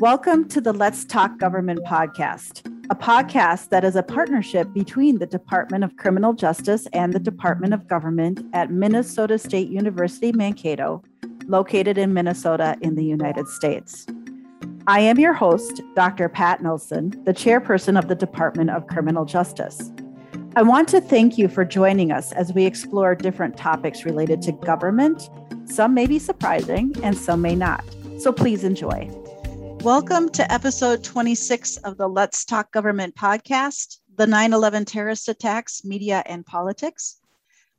Welcome to the Let's Talk Government podcast, a podcast that is a partnership between the Department of Criminal Justice and the Department of Government at Minnesota State University Mankato, located in Minnesota in the United States. I am your host, Dr. Pat Nelson, the chairperson of the Department of Criminal Justice. I want to thank you for joining us as we explore different topics related to government. Some may be surprising and some may not. So please enjoy. Welcome to episode 26 of the Let's Talk Government podcast, the 9 11 terrorist attacks, media, and politics.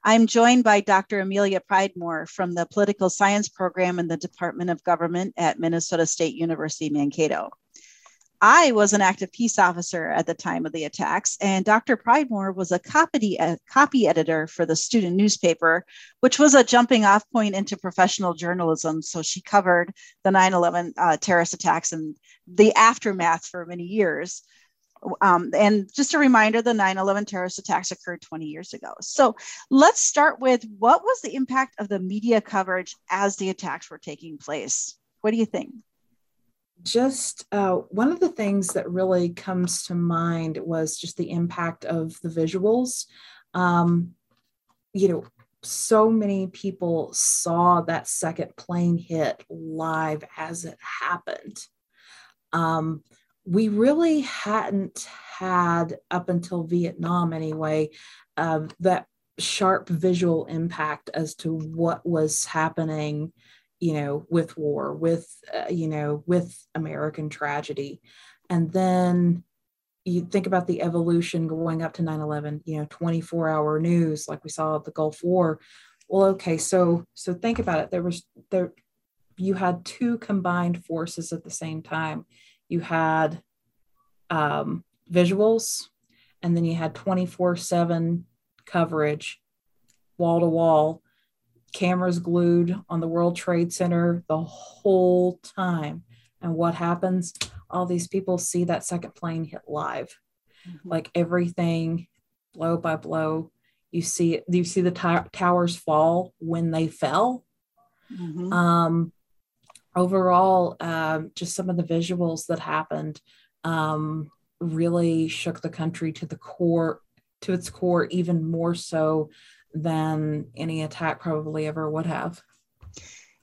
I'm joined by Dr. Amelia Pridemore from the Political Science Program in the Department of Government at Minnesota State University Mankato. I was an active peace officer at the time of the attacks, and Dr. Pridemore was a copy, a copy editor for the student newspaper, which was a jumping off point into professional journalism. So she covered the 9 11 uh, terrorist attacks and the aftermath for many years. Um, and just a reminder the 9 11 terrorist attacks occurred 20 years ago. So let's start with what was the impact of the media coverage as the attacks were taking place? What do you think? Just uh, one of the things that really comes to mind was just the impact of the visuals. Um, you know, so many people saw that second plane hit live as it happened. Um, we really hadn't had, up until Vietnam anyway, uh, that sharp visual impact as to what was happening you know, with war, with, uh, you know, with American tragedy. And then you think about the evolution going up to 9 11, you know, 24 hour news like we saw at the Gulf War. Well, okay, so so think about it. There was there you had two combined forces at the same time. You had um, visuals, and then you had 24 7 coverage, wall to wall cameras glued on the World Trade Center the whole time. And what happens? All these people see that second plane hit live, mm-hmm. like everything blow by blow. You see it, you see the t- towers fall when they fell. Mm-hmm. Um, overall, um, just some of the visuals that happened um, really shook the country to the core, to its core, even more so than any attack probably ever would have.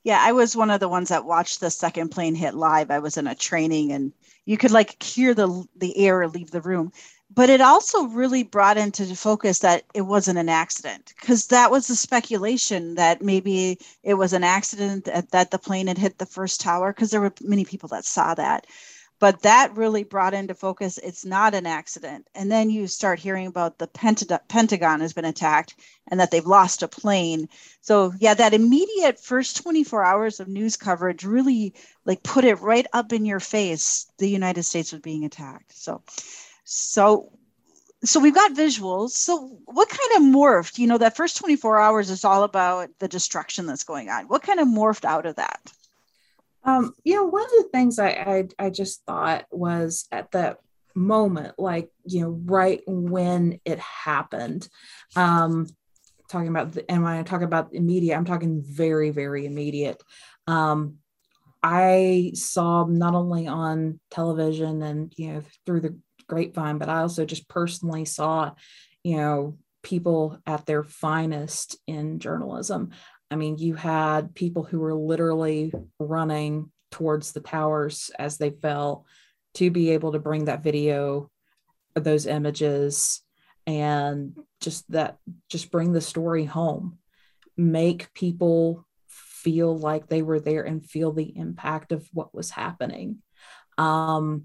Yeah, I was one of the ones that watched the second plane hit live. I was in a training and you could like hear the the air leave the room. But it also really brought into focus that it wasn't an accident because that was the speculation that maybe it was an accident that, that the plane had hit the first tower because there were many people that saw that but that really brought into focus it's not an accident. And then you start hearing about the pentagon has been attacked and that they've lost a plane. So yeah that immediate first 24 hours of news coverage really like put it right up in your face the united states was being attacked. So so so we've got visuals. So what kind of morphed you know that first 24 hours is all about the destruction that's going on. What kind of morphed out of that um, know, one of the things I, I I just thought was at that moment, like you know, right when it happened. Um, talking about the, and when I talk about immediate, I'm talking very very immediate. Um, I saw not only on television and you know through the grapevine, but I also just personally saw, you know, people at their finest in journalism. I mean, you had people who were literally running towards the towers as they fell to be able to bring that video, those images, and just that, just bring the story home, make people feel like they were there and feel the impact of what was happening. Um,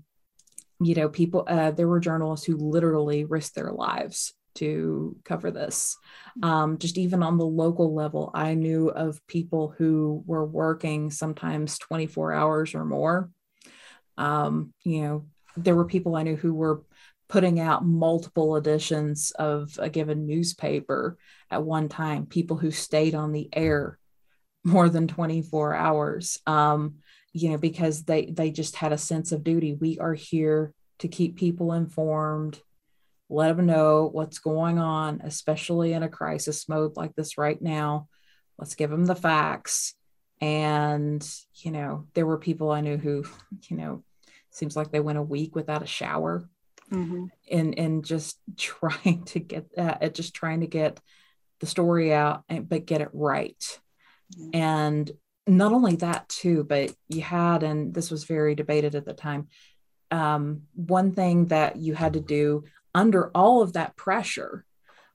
you know, people, uh, there were journalists who literally risked their lives to cover this. Um, just even on the local level, I knew of people who were working sometimes 24 hours or more. Um, you know, there were people I knew who were putting out multiple editions of a given newspaper at one time, people who stayed on the air more than 24 hours. Um, you know, because they they just had a sense of duty. We are here to keep people informed let them know what's going on, especially in a crisis mode like this right now. Let's give them the facts. And, you know, there were people I knew who, you know, seems like they went a week without a shower Mm-hmm. and and just trying to get that just trying to get the story out and but get it right Yeah. and not only that too but you had and this was very debated at the time um, one thing that you had to do under all of that pressure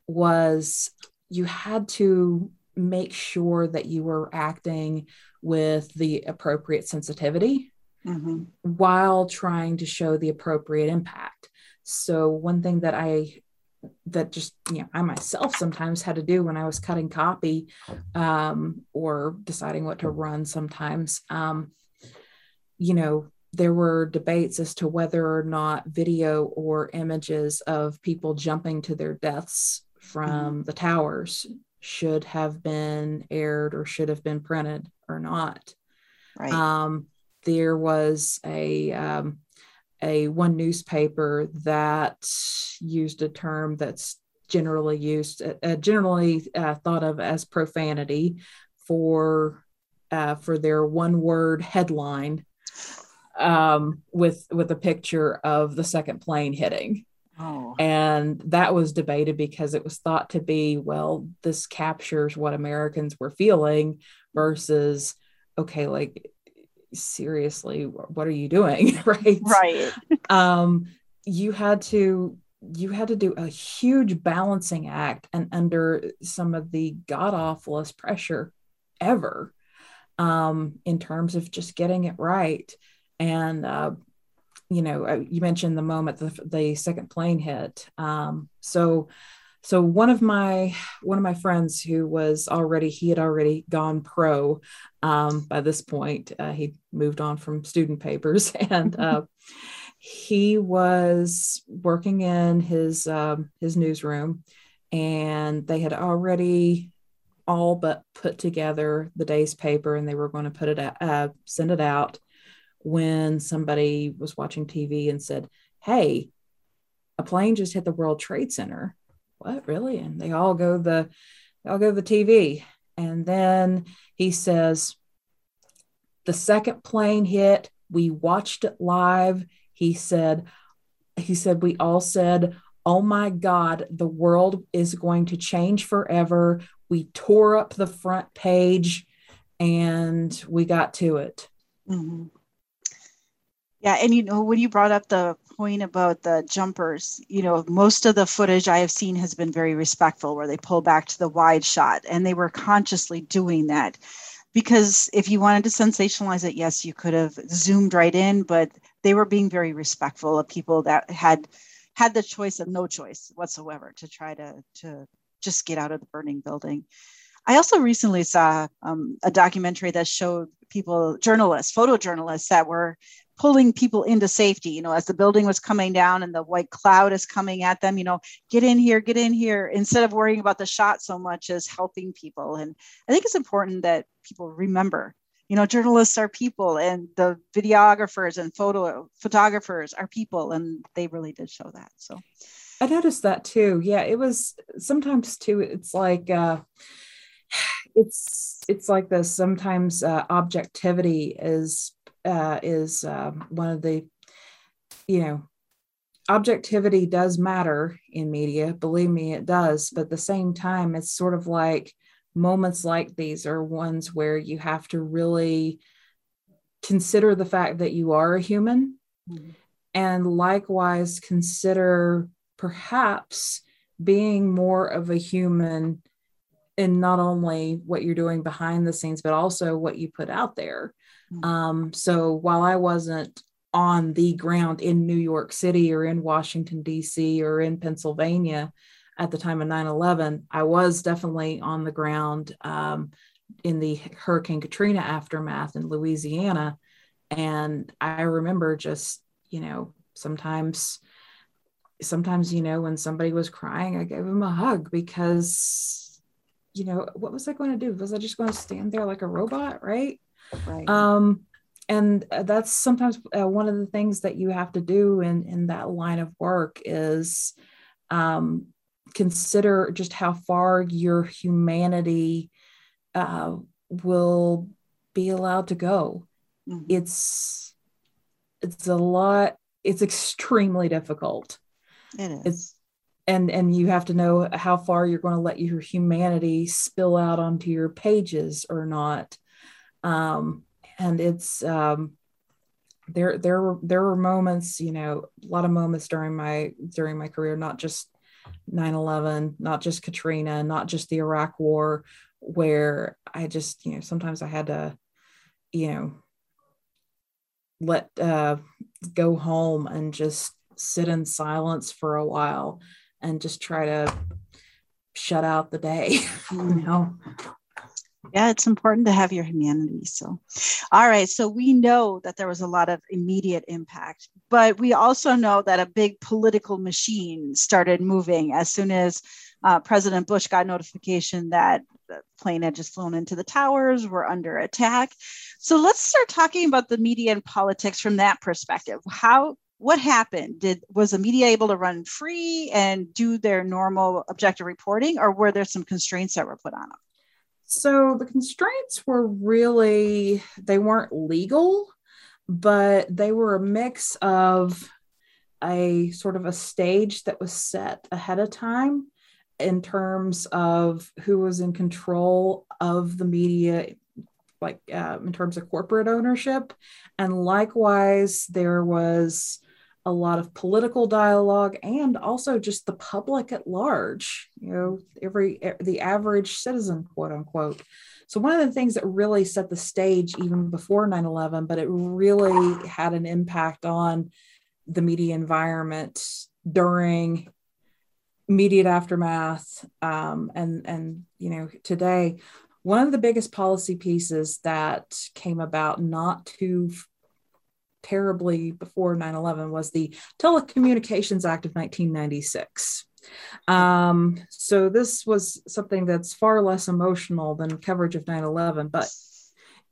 was you had to make sure that you were acting with the appropriate sensitivity Mm-hmm. while trying to show the appropriate impact. So one thing that I that just you know I myself sometimes had to do when I was cutting copy um, or deciding what to run sometimes, um, you know, there were debates as to whether or not video or images of people jumping to their deaths from the towers should have been aired or should have been printed or not. Right. um, there was a um, a one newspaper that used a term that's generally used uh, uh, generally uh, thought of as profanity for uh, for their one word headline um, with with a picture of the second plane hitting oh. and that was debated because it was thought to be well this captures what americans were feeling versus okay like seriously what are you doing right Right. um you had to you had to do a huge balancing act and under some of the god awfulest pressure ever um in terms of just getting it right and uh you know uh, you mentioned the moment the, the second plane hit. Um so so one of my one of my friends who was already he had already gone pro um, by this point uh, he moved on from student papers and uh, he was working in his um, his newsroom and they had already all but put together the day's paper and they were going to put it out, uh, send it out when somebody was watching tv and said hey a plane just hit the world trade center. What really? And they all go the they all go to the tv and then he says the second plane hit we watched it live. He said he said we all said oh my god the world is going to change forever. We tore up the front page and we got to it. Mhm. Yeah, and you know, when you brought up the point about the jumpers, you know, most of the footage I have seen has been very respectful, where they pull back to the wide shot, and they were consciously doing that. Because if you wanted to sensationalize it, yes, you could have zoomed right in, but they were being very respectful of people that had had the choice of no choice whatsoever to try to to just get out of the burning building. I also recently saw um, a documentary that showed people, journalists, photojournalists that were pulling people into safety, you know, as the building was coming down and the white cloud is coming at them, you know, get in here, get in here, instead of worrying about the shot so much as helping people. And I think it's important that people remember, you know, journalists are people and the videographers and photo photographers are people. And they really did show that. So I noticed that too. Yeah, it was sometimes too. It's like uh, it's it's like this. Sometimes uh, objectivity is uh, is um, one of the you know objectivity does matter in media. Believe me, it does. But at the same time, it's sort of like moments like these are ones where you have to really consider the fact that you are a human Mhm. and likewise consider perhaps being more of a human in not only what you're doing behind the scenes but also what you put out there. Um, so while i wasn't on the ground in new york city or in washington d.c or in pennsylvania at the time of 9-11 i was definitely on the ground um, in the hurricane katrina aftermath in louisiana. And i remember just you know sometimes sometimes you know when somebody was crying i gave them a hug because you know what was i going to do? Was i just going to stand there like a robot right right. um and uh, that's sometimes uh, one of the things that you have to do in in that line of work is um consider just how far your humanity uh, will be allowed to go Mhm. it's it's a lot it's extremely difficult It is. It's- and and you have to know how far you're going to let your humanity spill out onto your pages or not um and it's um there there were there were moments you know a lot of moments during my during my career not just 9-11 not just katrina not just the iraq war where i just you know sometimes i had to you know let uh go home and just sit in silence for a while and just try to shut out the day you know yeah, it's important to have your humanity. So, all right. So, we know that there was a lot of immediate impact, but we also know that a big political machine started moving as soon as uh, President Bush got notification that the plane had just flown into the towers, were under attack. So, let's start talking about the media and politics from that perspective. How what happened did was the media able to run free and do their normal objective reporting or were there some constraints that were put on them so the constraints were really they weren't legal but they were a mix of a sort of a stage that was set ahead of time in terms of who was in control of the media like uh, in terms of corporate ownership. And likewise there was a lot of political dialogue and also just the public at large you know every the average citizen quote unquote. So one of the things that really set the stage even before 9-11 but it really had an impact on the media environment during immediate aftermath um, and and you know today one of the biggest policy pieces that came about not too terribly before 9 11 was the Telecommunications Act of 1996. Um, so this was something that's far less emotional than coverage of 9 11, but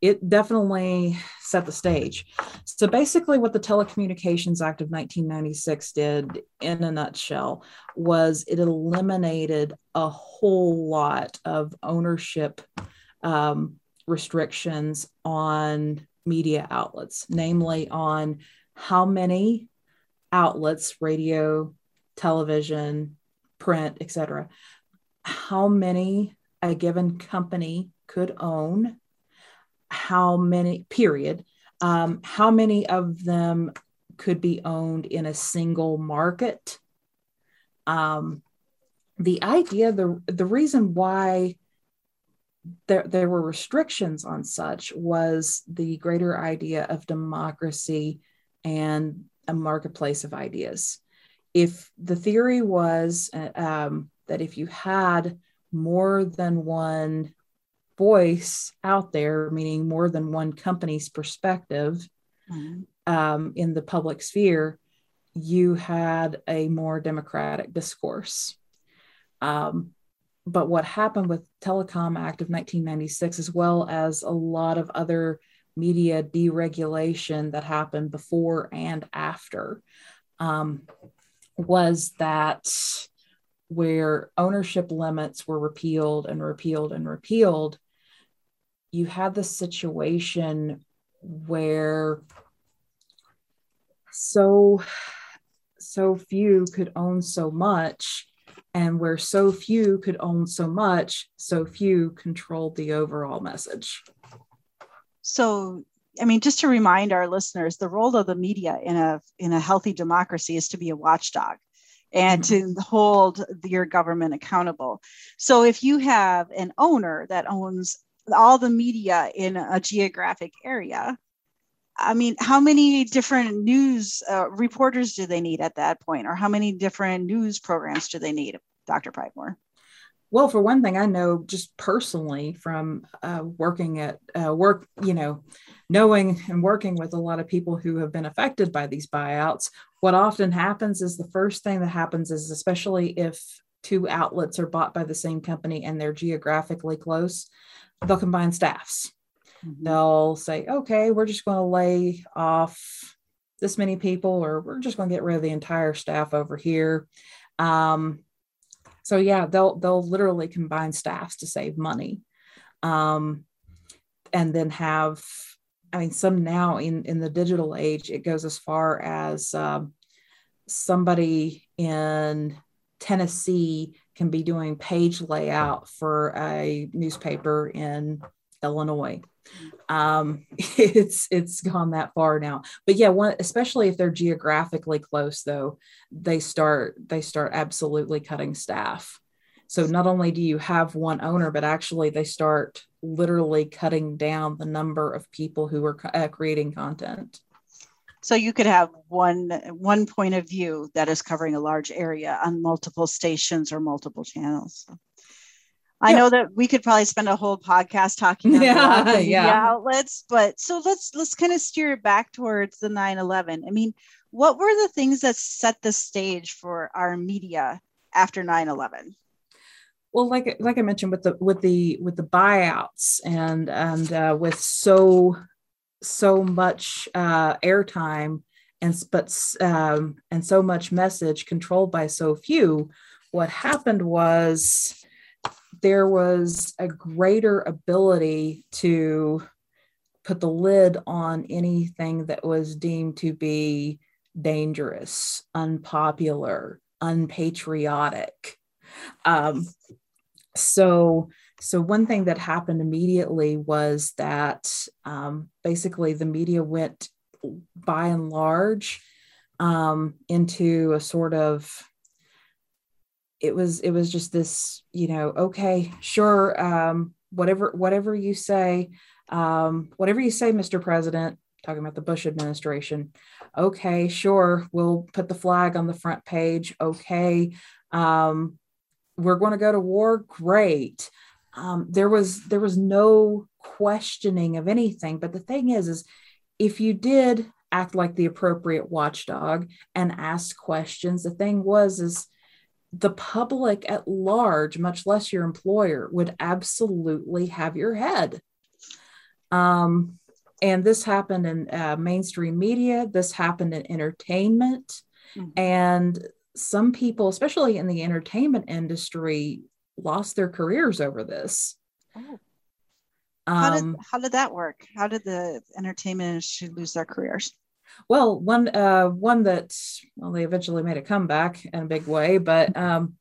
it definitely set the stage. So basically, what the Telecommunications Act of 1996 did, in a nutshell, was it eliminated a whole lot of ownership um, restrictions on media outlets, namely on how many outlets, radio, television, print, etc., how many a given company could own, how many, period, um, how many of them could be owned in a single market. Um, the idea, the, the reason why there, there were restrictions on such was the greater idea of democracy and a marketplace of ideas. If the theory was uh, um, that if you had more than one voice out there, meaning more than one company's perspective mm-hmm. um, in the public sphere, you had a more democratic discourse. Um, but what happened with telecom act of 1996 as well as a lot of other media deregulation that happened before and after um, was that where ownership limits were repealed and repealed and repealed you had the situation where so so few could own so much and where so few could own so much, so few controlled the overall message. So, I mean, just to remind our listeners, the role of the media in a in a healthy democracy is to be a watchdog and mm-hmm. to hold your government accountable. So, if you have an owner that owns all the media in a geographic area, I mean, how many different news uh, reporters do they need at that point, or how many different news programs do they need, Dr. Pridemore? Well, for one thing, I know just personally from uh, working at uh, work, you know, knowing and working with a lot of people who have been affected by these buyouts, what often happens is the first thing that happens is, especially if two outlets are bought by the same company and they're geographically close, they'll combine staffs Mm-hmm. They'll say, okay, we're just going to lay off this many people, or we're just going to get rid of the entire staff over here. Um, so yeah, they'll they'll literally combine staffs to save money, um, and then have I mean, some now in in the digital age, it goes as far as um, somebody in Tennessee can be doing page layout for a newspaper in Illinois. Um, it's it's gone that far now. But yeah, one especially if they're geographically close, though, they start they start absolutely cutting staff. So not only do you have one owner, but actually they start literally cutting down the number of people who are uh, creating content. So you could have one one point of view that is covering a large area on multiple stations or multiple channels. I yeah. know that we could probably spend a whole podcast talking about yeah, yeah. outlets, but so let's let's kind of steer it back towards the 9/11. I mean, what were the things that set the stage for our media after 9/11? Well, like like I mentioned with the with the with the buyouts and and uh, with so so much uh, airtime and but um, and so much message controlled by so few, what happened was there was a greater ability to put the lid on anything that was deemed to be dangerous, unpopular, unpatriotic. Um, so so one thing that happened immediately was that um, basically the media went by and large um, into a sort of it was it was just this you know okay sure um, whatever whatever you say um, whatever you say mr president talking about the bush administration okay sure we'll put the flag on the front page okay um, we're going to go to war great. Um, there was there was no questioning of anything but the thing is is if you did act like the appropriate watchdog and ask questions the thing was is the public at large much less your employer would absolutely have your head um, and this happened in uh, mainstream media this happened in entertainment mm-hmm. and some people especially in the entertainment industry lost their careers over this. Oh. How, did, um, how did that work? How did the entertainment industry lose their careers? Well, one uh, one that well, they eventually made a comeback in a big way, but um,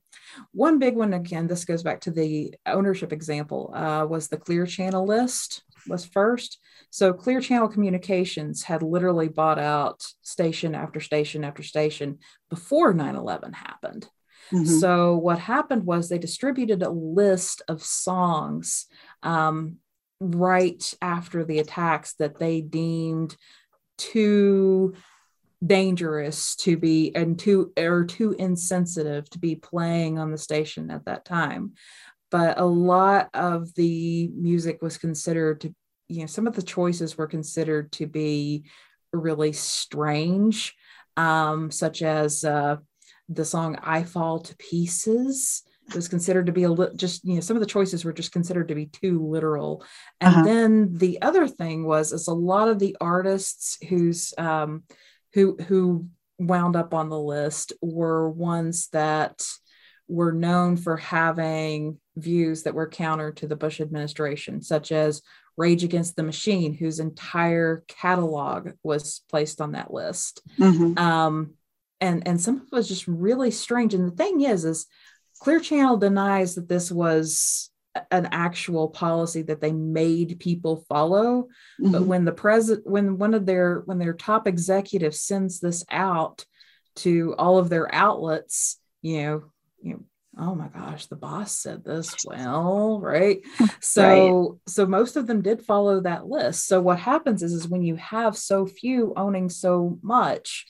one big one again. This goes back to the ownership example. Uh, was the Clear Channel list was first. So Clear Channel Communications had literally bought out station after station after station before 9/11 happened. Mm-hmm. So what happened was they distributed a list of songs um, right after the attacks that they deemed too dangerous to be and too or too insensitive to be playing on the station at that time. But a lot of the music was considered to you know some of the choices were considered to be really strange um, such as uh, the song I Fall to Pieces was considered to be a little just you know some of the choices were just considered to be too literal and uh-huh. then the other thing was is a lot of the artists who's um who who wound up on the list were ones that were known for having views that were counter to the Bush administration, such as Rage Against the Machine, whose entire catalog was placed on that list. Mm-hmm. Um, and and some of it was just really strange and the thing is is clear channel denies that this was an actual policy that they made people follow mm-hmm. but when the president when one of their when their top executive sends this out to all of their outlets you know you know oh my gosh the boss said this well right so right. so most of them did follow that list so what happens is is when you have so few owning so much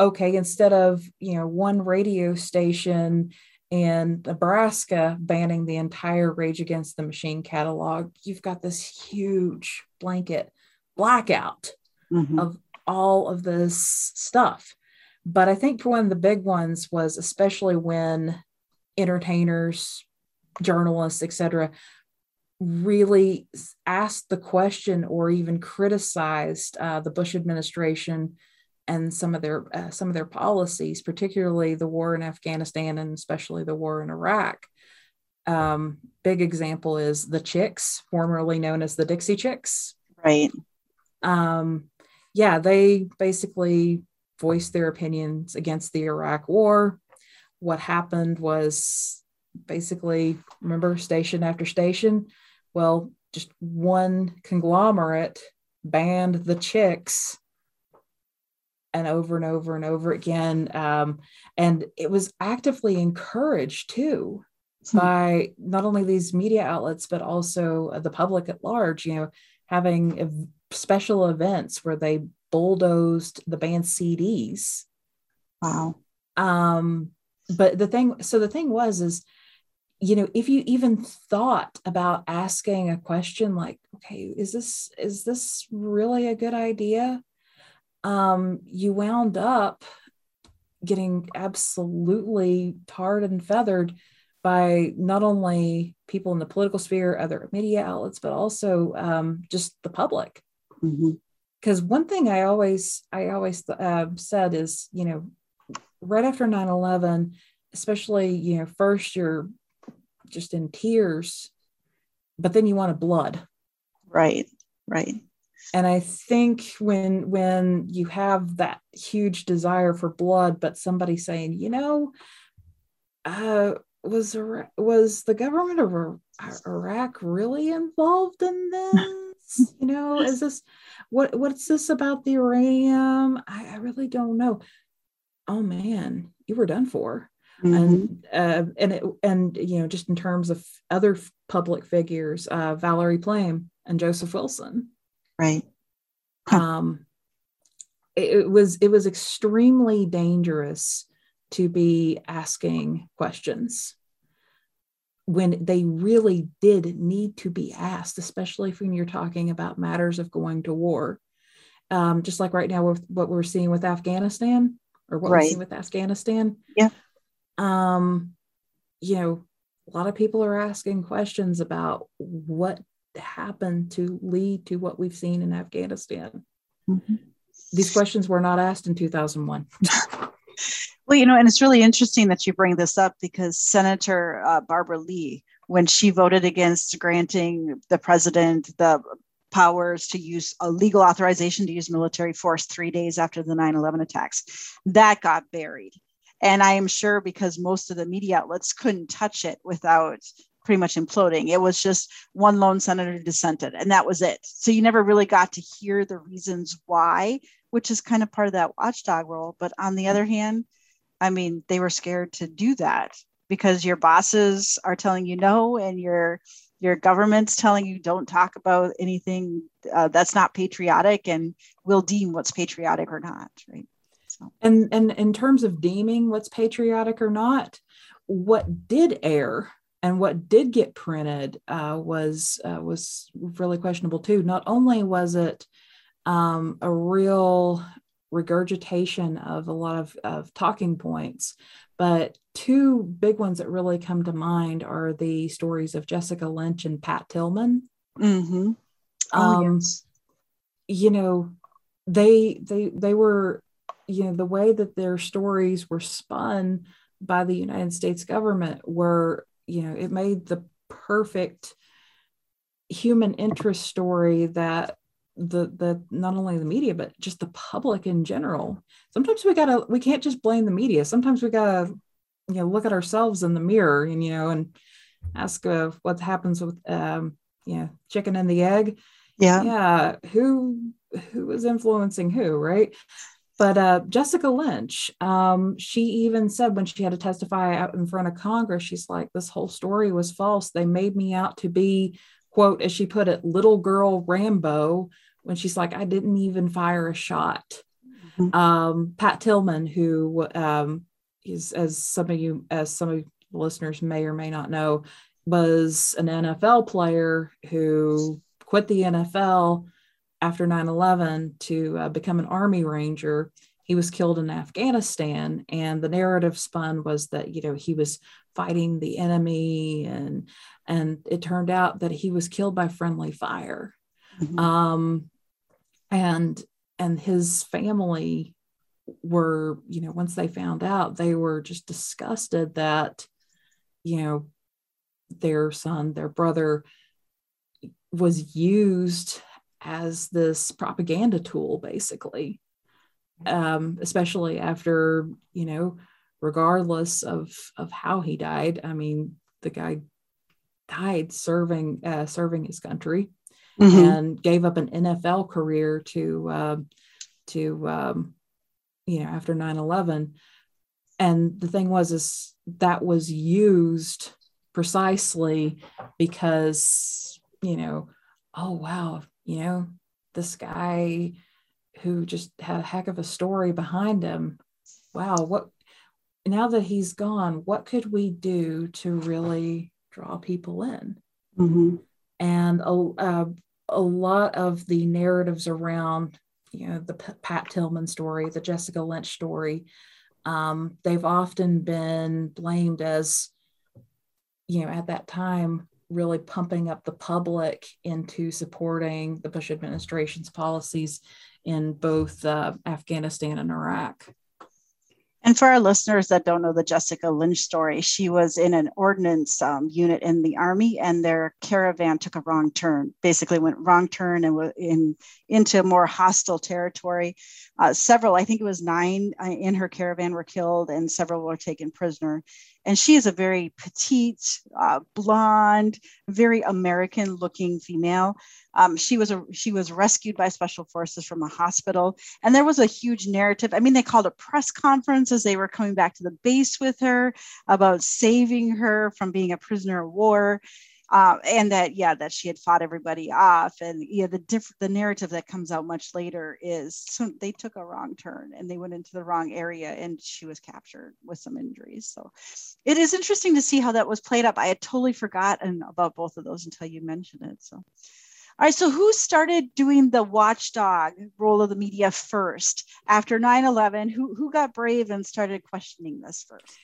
okay, instead of, you know, one radio station in Nebraska banning the entire Rage Against the Machine catalog, you've got this huge blanket blackout mm-hmm. of all of this stuff. But I think one of the big ones was especially when entertainers, journalists, etc., really asked the question or even criticized uh, the Bush administration and some of their uh, some of their policies, particularly the war in Afghanistan and especially the war in Iraq. Um, big example is the Chicks, formerly known as the Dixie Chicks. Right. um, yeah, they basically voiced their opinions against the Iraq War. What happened was basically, remember, station after station. Well, just one conglomerate banned the chicks and over and over and over again. Um, and it was actively encouraged too hmm. by not only these media outlets, but also the public at large, you know, having special events where they bulldozed the band CDs. Wow. Um, but the thing, so the thing was, is, you know, if you even thought about asking a question like, okay, is this, is this really a good idea? Um, you wound up getting absolutely tarred and feathered by not only people in the political sphere, other media outlets, but also um, just the public. Because mm-hmm. one thing I always I always uh, said is, you know, right after 9-11, especially, you know, first you're just in tears, but then you want a blood. Right, right. And I think when when you have that huge desire for blood, but somebody saying, you know, uh, was was the government of Iraq really involved in this? you know, is this what what's this about the uranium? I, I really don't know. Oh man, you were done for. Mm-hmm. And uh, and it, and you know, just in terms of other public figures, uh, Valerie Plame and Joseph Wilson, right? Um, it, it was it was extremely dangerous to be asking questions when they really did need to be asked, especially when you're talking about matters of going to war. Um, just like right now with what we're seeing with Afghanistan or what right. we're seeing with Afghanistan. Yeah. Um, you know, a lot of people are asking questions about what happened to lead to what we've seen in Afghanistan. Mm-hmm. These questions were not asked in 2001. Well, you know, and it's really interesting that you bring this up because Senator uh, Barbara Lee, when she voted against granting the president the powers to use a legal authorization to use military force three days after the 9 11 attacks, that got buried. And I am sure because most of the media outlets couldn't touch it without pretty much imploding. It was just one lone senator dissented, and that was it. So you never really got to hear the reasons why, which is kind of part of that watchdog role. But on the other hand, I mean, they were scared to do that because your bosses are telling you no, and your your government's telling you don't talk about anything uh, that's not patriotic, and we'll deem what's patriotic or not, right? So. And and in terms of deeming what's patriotic or not, what did air and what did get printed uh, was uh, was really questionable too. Not only was it um, a real regurgitation of a lot of, of talking points. But two big ones that really come to mind are the stories of Jessica Lynch and Pat Tillman. Mm-hmm. Oh, um, yes. You know, they they they were, you know, the way that their stories were spun by the United States government were, you know, it made the perfect human interest story that the the not only the media but just the public in general. Sometimes we gotta we can't just blame the media. Sometimes we gotta you know look at ourselves in the mirror and you know and ask uh, what happens with um you know chicken and the egg. Yeah. Yeah who who is influencing who right but uh, Jessica Lynch, um, she even said when she had to testify out in front of Congress, she's like, this whole story was false. They made me out to be, quote, as she put it, little girl Rambo when she's like, I didn't even fire a shot. Mm-hmm. Um, Pat Tillman, who um, is, as some of you, as some of the listeners may or may not know, was an NFL player who quit the NFL after 9 11 to uh, become an Army Ranger. He was killed in Afghanistan, and the narrative spun was that you know he was fighting the enemy, and and it turned out that he was killed by friendly fire. Mm-hmm. Um, and and his family were, you know, once they found out, they were just disgusted that, you know, their son, their brother was used as this propaganda tool, basically. Um, especially after, you know, regardless of of how he died. I mean, the guy died serving uh, serving his country mm-hmm. and gave up an NFL career to uh, to um, you know after 9-11 and the thing was is that was used precisely because you know oh wow you know this guy who just had a heck of a story behind him wow what now that he's gone what could we do to really draw people in mm-hmm. and a, a, a lot of the narratives around you know the P- pat tillman story the jessica lynch story um, they've often been blamed as you know at that time really pumping up the public into supporting the bush administration's policies in both uh, afghanistan and iraq and for our listeners that don't know the Jessica Lynch story, she was in an ordnance um, unit in the army, and their caravan took a wrong turn. Basically, went wrong turn and in into more hostile territory. Uh, several, I think it was nine uh, in her caravan, were killed, and several were taken prisoner and she is a very petite, uh, blonde, very American-looking female. Um, she was a she was rescued by special forces from a hospital, and there was a huge narrative. I mean, they called a press conference as they were coming back to the base with her about saving her from being a prisoner of war uh, and that yeah that she had fought everybody off and yeah the diff- the narrative that comes out much later is so they took a wrong turn and they went into the wrong area and she was captured with some injuries so it is interesting to see how that was played up i had totally forgotten about both of those until you mentioned it so all right, so who started doing the watchdog role of the media first after 9 11? Who, who got brave and started questioning this first?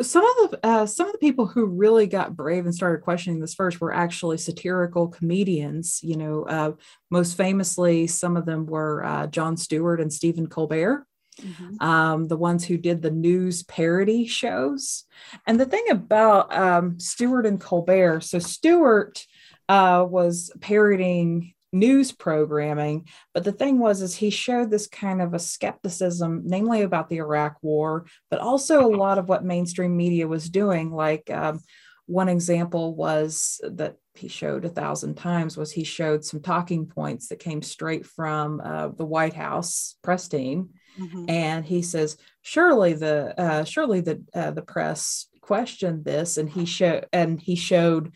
Some of the uh, some of the people who really got brave and started questioning this first were actually satirical comedians. You know, uh, most famously, some of them were uh, Jon Stewart and Stephen Colbert. Mm-hmm. Um, the ones who did the news parody shows. And the thing about um, Stewart and Colbert, so Stewart uh, was parodying news programming but the thing was is he showed this kind of a skepticism namely about the iraq war but also a lot of what mainstream media was doing like um, one example was that he showed a thousand times was he showed some talking points that came straight from uh, the white house press team mm-hmm. and he says surely the uh, surely the uh, the press questioned this and he showed and he showed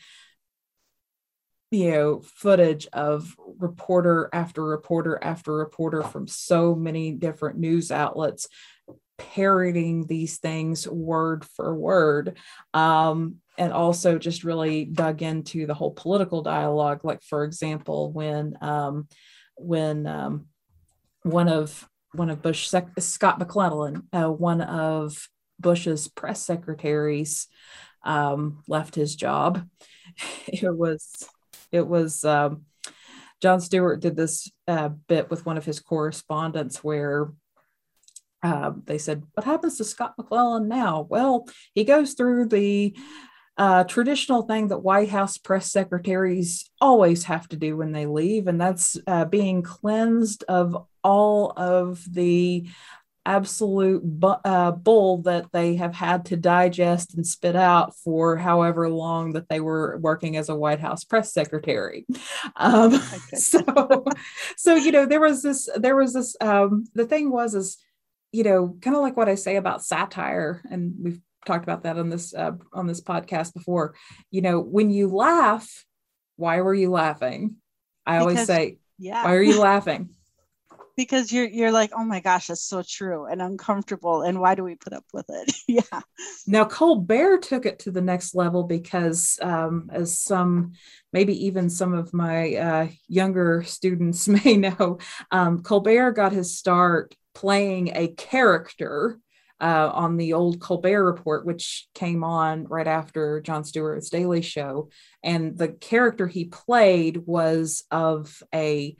you know footage of reporter after reporter after reporter from so many different news outlets parroting these things word for word. Um, and also just really dug into the whole political dialogue. Like for example when um, when um, one of one of bush sec- scott mcclellan uh, one of bush's press secretaries um, left his job. It was it was um, Jon Stewart did this uh, bit with one of his correspondents where uh, they said, What happens to Scott McClellan now? Well, he goes through the uh, traditional thing that White House press secretaries always have to do when they leave, and that's uh, being cleansed of all of the absolute bu- uh, bull that they have had to digest and spit out for however long that they were working as a White House press secretary. Um, so, so you know, there was this, there was this. Um, the thing was, is you know, kind of like what I say about satire, and we've talked about that on this uh, on this podcast before. You know, when you laugh, why were you laughing? I because, always say, yeah. why are you laughing? because you're you're like oh my gosh that's so true and uncomfortable and why do we put up with it yeah now colbert took it to the next level because um, as some maybe even some of my uh, younger students may know um, colbert got his start playing a character uh, on the old Colbert Report, which came on right after Jon Stewart's Daily Show. And the character he played was of a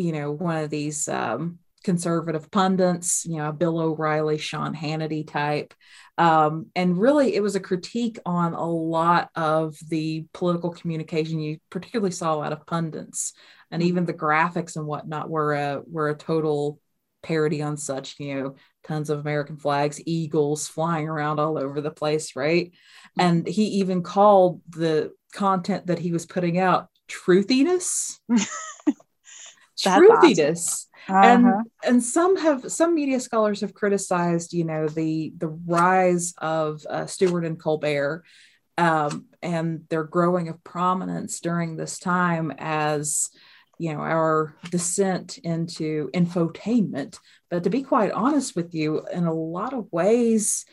you know, one of these um, conservative pundits, you know, a Bill O'Reilly, Sean Hannity type. Um, and really, it was a critique on a lot of the political communication you particularly saw out of pundits. and even the graphics and whatnot were a were a total parody on such you know tons of american flags eagles flying around all over the place right mm-hmm. and he even called the content that he was putting out truthiness truthiness awesome. uh-huh. and and some have some media scholars have criticized you know the the rise of uh, stewart and colbert um, and their growing of prominence during this time as you know our descent into infotainment but to be quite honest with you in a lot of ways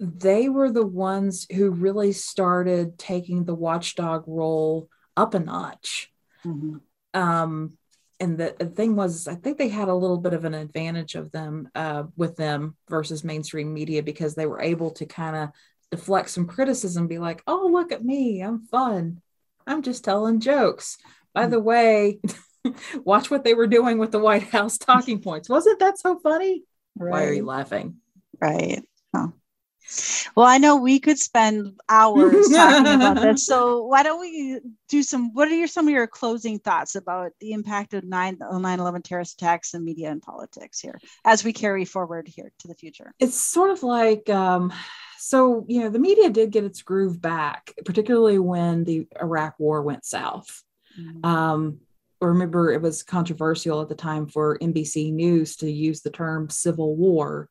they were the ones who really started taking the watchdog role up a notch mm-hmm. um, and the, the, thing was i think they had a little bit of an advantage of them uh, with them versus mainstream media because they were able to kind of deflect some criticism be like oh look at me i'm fun i'm just telling jokes by the way, watch what they were doing with the White House talking points. Wasn't that so funny? Right. Why are you laughing? Right. Well, I know we could spend hours talking about this. So why don't we do some, what are your, some of your closing thoughts about the impact of 9, 9-11 terrorist attacks and media and politics here as we carry forward here to the future? It's sort of like, um, so, you know, the media did get its groove back, particularly when the Iraq war went south. Mm-hmm. Um, remember, it was controversial at the time for NBC News to use the term civil war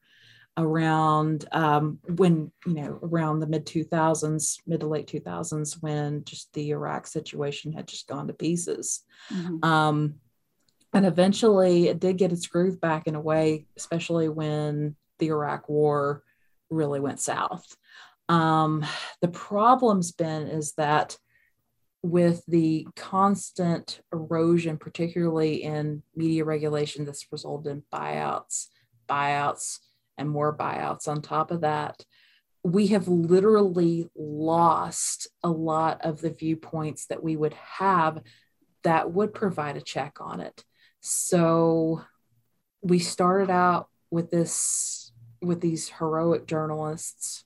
around um, when, you know, around the mid 2000s, mid to late 2000s, when just the Iraq situation had just gone to pieces. Mm-hmm. Um, and eventually it did get its groove back in a way, especially when the Iraq war really went south. Um, the problem's been is that with the constant erosion, particularly in media regulation that's resulted in buyouts, buyouts, and more buyouts on top of that, we have literally lost a lot of the viewpoints that we would have that would provide a check on it. So we started out with this with these heroic journalists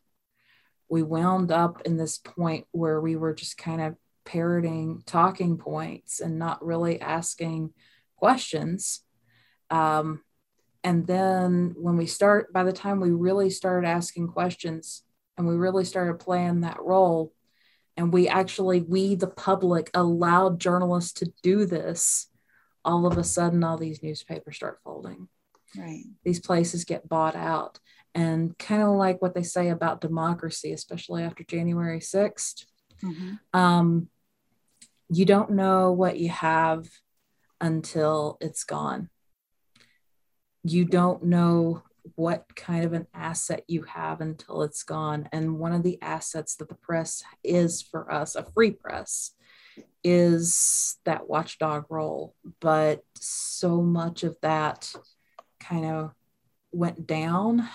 we wound up in this point where we were just kind of parroting talking points and not really asking questions. Um, and then when we start, by the time we really started asking questions and we really started playing that role, and we actually, we the public allowed journalists to do this, all of a sudden, all these newspapers start folding. Right. These places get bought out. And kind of like what they say about democracy, especially after January 6th, Mm-hmm. Um, you don't know what you have until it's gone. You don't know what kind of an asset you have until it's gone. And one of the assets that the press is for us, a free press, is that watchdog role. But so much of that kind of went down.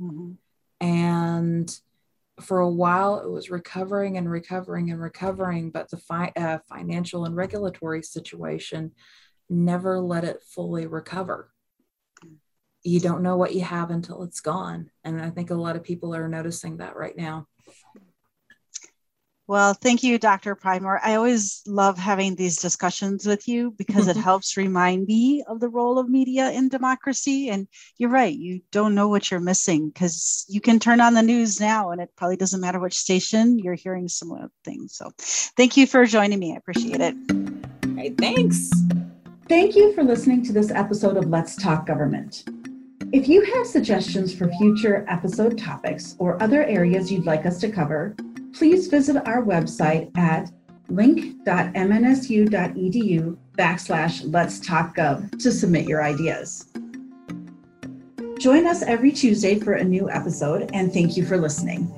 Mm-hmm. And for a while it was recovering and recovering and recovering but the fi- uh, financial and regulatory situation never let it fully recover you don't know what you have until it's gone and i think a lot of people are noticing that right now well, thank you, Dr. Prymour. I always love having these discussions with you because it helps remind me of the role of media in democracy. And you're right, you don't know what you're missing because you can turn on the news now and it probably doesn't matter which station you're hearing similar things. So thank you for joining me. I appreciate it. Hey, thanks. Thank you for listening to this episode of Let's Talk Government. If you have suggestions for future episode topics or other areas you'd like us to cover, please visit our website at link.mnsu.edu backslash let's talk gov to submit your ideas. Join us every Tuesday for a new episode, and thank you for listening.